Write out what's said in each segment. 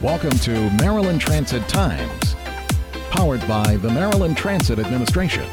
Welcome to Maryland Transit Times, powered by the Maryland Transit Administration.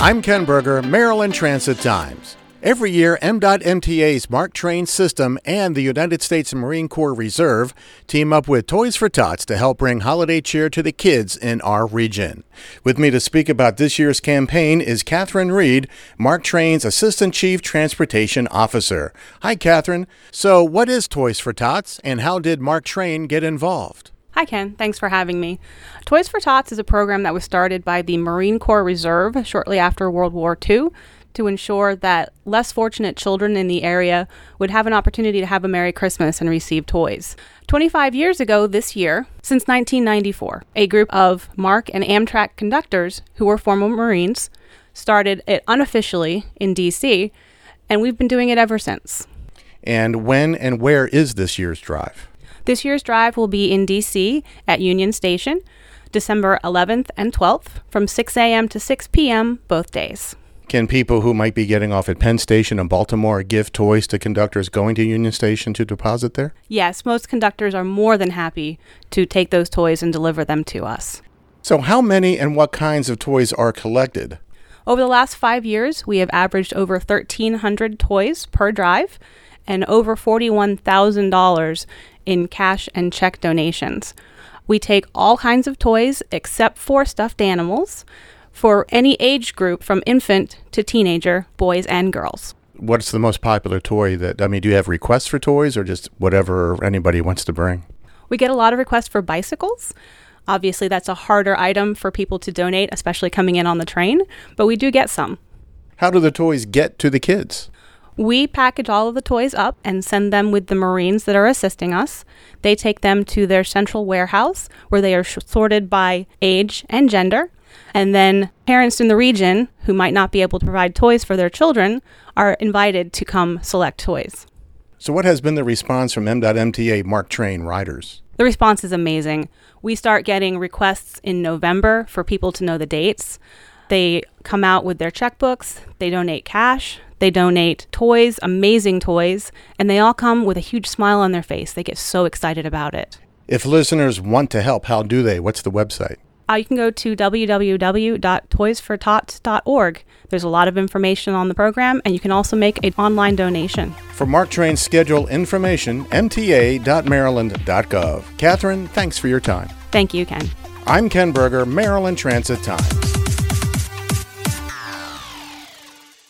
I'm Ken Berger, Maryland Transit Times. Every year, M.M MDOT MTA's MARC Train System and the United States Marine Corps Reserve team up with Toys for Tots to help bring holiday cheer to the kids in our region. With me to speak about this year's campaign is Catherine Reed, MARC Train's Assistant Chief Transportation Officer. Hi, Catherine. So, what is Toys for Tots, and how did MARC Train get involved? Hi, Ken. Thanks for having me. Toys for Tots is a program that was started by the Marine Corps Reserve shortly after World War II to ensure that less fortunate children in the area would have an opportunity to have a Merry Christmas and receive toys. 25 years ago this year, since 1994, a group of MARC and Amtrak conductors who were former Marines started it unofficially in DC, and we've been doing it ever since. And when and where is this year's drive? This year's drive will be in DC at Union Station, December 11th and 12th from 6 a.m. to 6 p.m. both days. Can people who might be getting off at Penn Station in Baltimore give toys to conductors going to Union Station to deposit there? Yes, most conductors are more than happy to take those toys and deliver them to us. So, how many and what kinds of toys are collected? Over the last five years, we have averaged over 1,300 toys per drive and over $41,000 in cash and check donations. We take all kinds of toys except for stuffed animals for any age group from infant to teenager, boys and girls. What's the most popular toy that, I mean, do you have requests for toys or just whatever anybody wants to bring? We get a lot of requests for bicycles. Obviously, that's a harder item for people to donate, especially coming in on the train, but we do get some. How do the toys get to the kids? We package all of the toys up and send them with the Marines that are assisting us. They take them to their central warehouse where they are sorted by age and gender. And then parents in the region who might not be able to provide toys for their children are invited to come select toys. So, what has been the response from M.MTA MARC Train riders? The response is amazing. We start getting requests in November for people to know the dates. They come out with their checkbooks, they donate cash, they donate toys, amazing toys, and they all come with a huge smile on their face. They get so excited about it. If listeners want to help, how do they? What's the website? Uh, you can go to www.toysfortots.org. There's a lot of information on the program, and you can also make an online donation. For MARC Train schedule information, mta.maryland.gov. Catherine, thanks for your time. Thank you, Ken. I'm Ken Berger, Maryland Transit Times.